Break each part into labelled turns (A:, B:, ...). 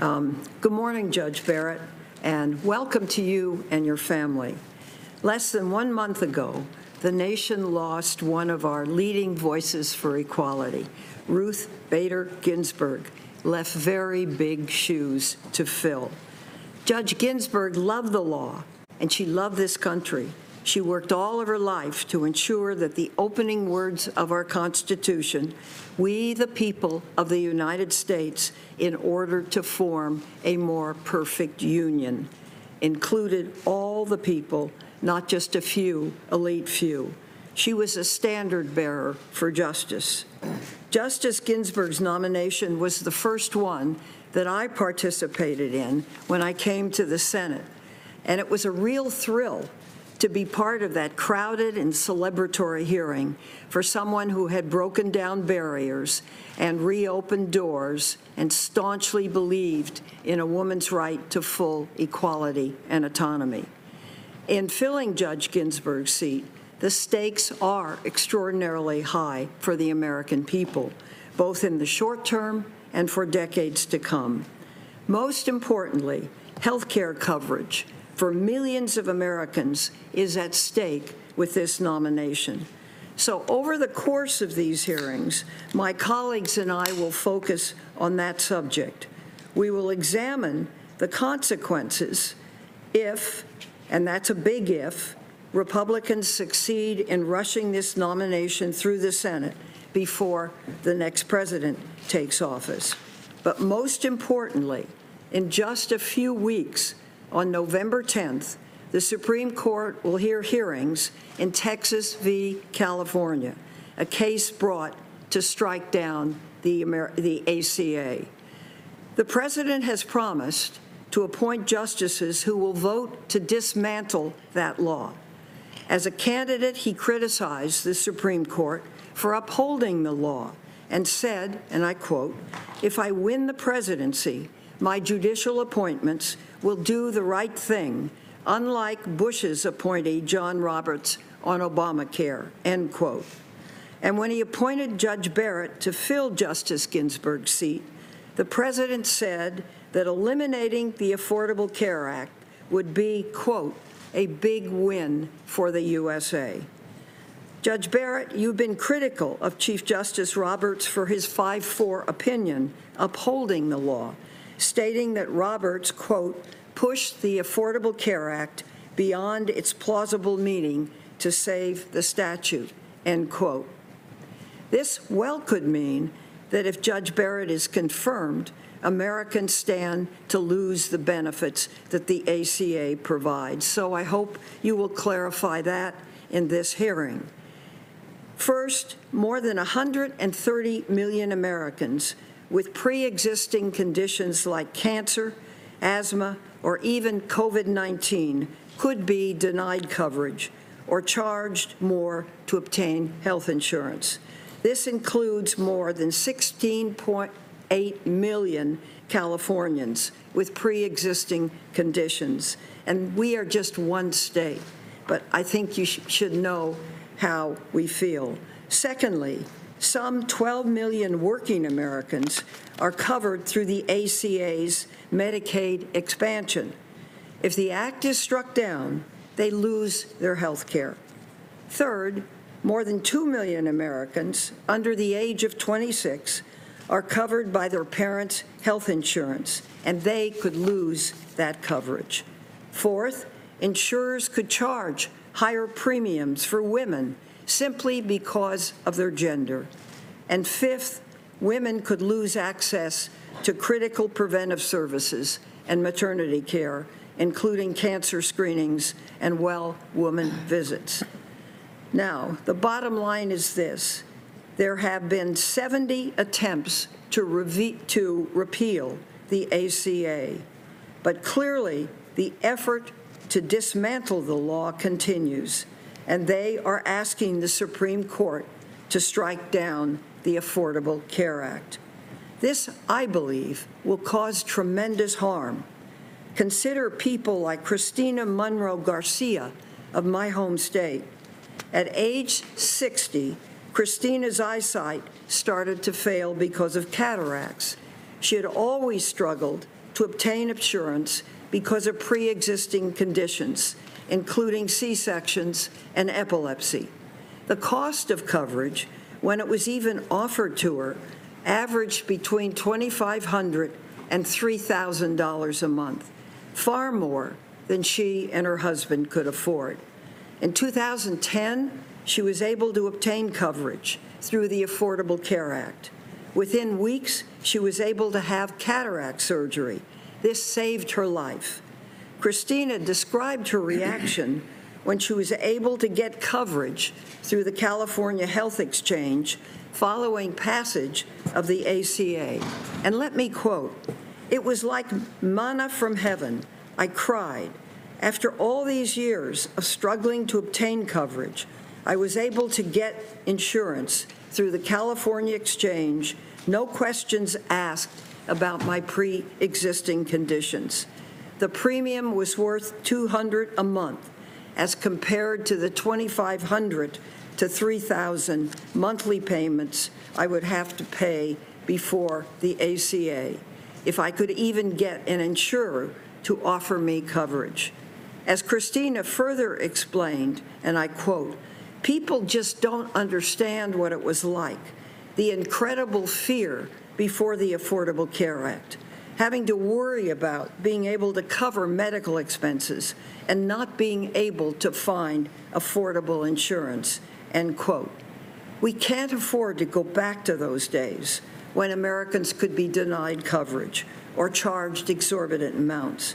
A: Um, Good morning, Judge Barrett, and welcome to you and your family. Less than one month ago, the nation lost one of our leading voices for equality. Ruth Bader Ginsburg left very big shoes to fill. Judge Ginsburg loved the law, and she loved this country. She worked all of her life to ensure that the opening words of our Constitution, we the people of the United States, in order to form a more perfect union, included all the people, not just a few, elite few. She was a standard bearer for justice. Justice Ginsburg's nomination was the first one that I participated in when I came to the Senate, and it was a real thrill to be part of that crowded and celebratory hearing for someone who had broken down barriers and reopened doors and staunchly believed in a woman's right to full equality and autonomy. In filling Judge Ginsburg's seat, the stakes are extraordinarily high for the American people, both in the short term and for decades to come. Most importantly, health care coverage for millions of Americans is at stake with this nomination. So over the course of these hearings, my colleagues and I will focus on that subject. We will examine the consequences if, and that's a big if, Republicans succeed in rushing this nomination through the Senate before the next president takes office. But most importantly, in just a few weeks, on November 10th, the Supreme Court will hear hearings in Texas v. California, a case brought to strike down the, Amer- the ACA. The president has promised to appoint justices who will vote to dismantle that law. As a candidate, he criticized the Supreme Court for upholding the law and said, and I quote, "If I win the presidency, my judicial appointments will do the right thing, unlike Bush's appointee, John Roberts, on Obamacare," end quote. And when he appointed Judge Barrett to fill Justice Ginsburg's seat, the president said that eliminating the Affordable Care Act would be, quote, "a big win for the USA." Judge Barrett, you've been critical of Chief Justice Roberts for his 5-4 opinion upholding the law, stating that Roberts, quote, "pushed the Affordable Care Act beyond its plausible meaning to save the statute," end quote. This well could mean that if Judge Barrett is confirmed, Americans stand to lose the benefits that the ACA provides. So I hope you will clarify that in this hearing. First, more than 130 million Americans with pre-existing conditions like cancer, asthma, or even COVID-19 could be denied coverage or charged more to obtain health insurance. This includes more than 16.8 million Californians with pre-existing conditions, and we are just one state. But I think you sh- should know how we feel. Secondly, some 12 million working Americans are covered through the ACA's Medicaid expansion. If the act is struck down, they lose their health care. Third, more than 2 million Americans under the age of 26 are covered by their parents' health insurance, and they could lose that coverage. Fourth, insurers could charge higher premiums for women simply because of their gender. And fifth, women could lose access to critical preventive services and maternity care, including cancer screenings and well woman visits. Now, the bottom line is this. There have been 70 attempts to, reve- to repeal the ACA, but clearly the effort to dismantle the law continues, and they are asking the Supreme Court to strike down the Affordable Care Act. This, I believe, will cause tremendous harm. Consider people like Christina Munro Garcia of my home state. At age 60, Christina's eyesight started to fail because of cataracts. She had always struggled to obtain insurance because of pre-existing conditions, including C-sections and epilepsy. The cost of coverage, when it was even offered to her, averaged between $2,500 and $3,000 a month, far more than she and her husband could afford. In 2010, she was able to obtain coverage through the Affordable Care Act. Within weeks, she was able to have cataract surgery. This saved her life. Christina described her reaction when she was able to get coverage through the California Health Exchange following passage of the ACA. And let me quote, "It was like manna from heaven. I cried. After all these years of struggling to obtain coverage, I was able to get insurance through the California Exchange, no questions asked about my pre-existing conditions. The premium was worth 200 a month as compared to the 2,500 to 3,000 monthly payments I would have to pay before the ACA if I could even get an insurer to offer me coverage. As Christina further explained, and I quote, "People just don't understand what it was like, the incredible fear before the Affordable Care Act, having to worry about being able to cover medical expenses and not being able to find affordable insurance." End quote. We can't afford to go back to those days when Americans could be denied coverage or charged exorbitant amounts.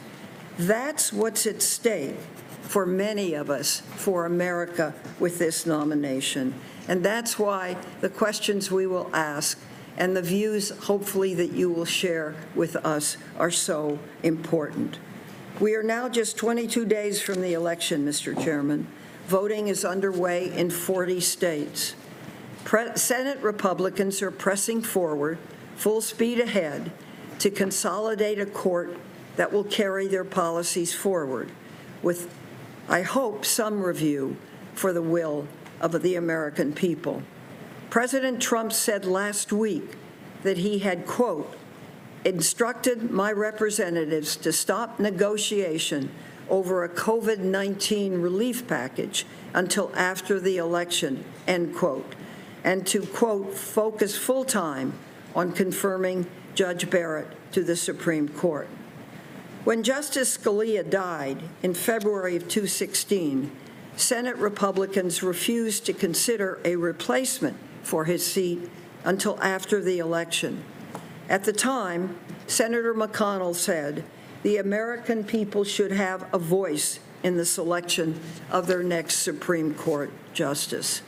A: That's what's at stake for many of us, for America, with this nomination. And that's why the questions we will ask and the views, hopefully, that you will share with us are so important. We are now just 22 days from the election, Mr. Chairman. Voting is underway in 40 states. Pre- Senate Republicans are pressing forward, full speed ahead, to consolidate a court that will carry their policies forward with, I hope, some review for the will of the American people. President Trump said last week that he had, quote, instructed my representatives to stop negotiation over a COVID-19 relief package until after the election, end quote, and to, quote, focus full-time on confirming Judge Barrett to the Supreme Court. When Justice Scalia died in February of 2016, Senate Republicans refused to consider a replacement for his seat until after the election. At the time, Senator McConnell said, "The American people should have a voice in the selection of their next Supreme Court justice."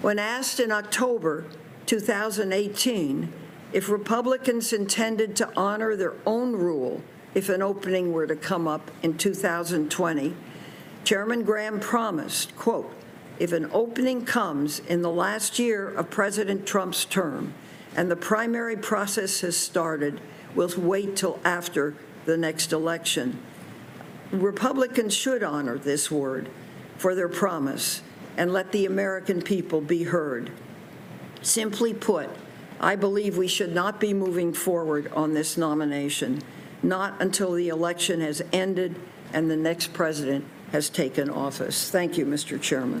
A: When asked in October 2018 if Republicans intended to honor their own rule if an opening were to come up in 2020, Chairman Graham promised, quote, "If an opening comes in the last year of President Trump's term and the primary process has started, we'll wait till after the next election." Republicans should honor this word for their promise and let the American people be heard. Simply put, I believe we should not be moving forward on this nomination, not until the election has ended and the next president has taken office. Thank you, Mr. Chairman.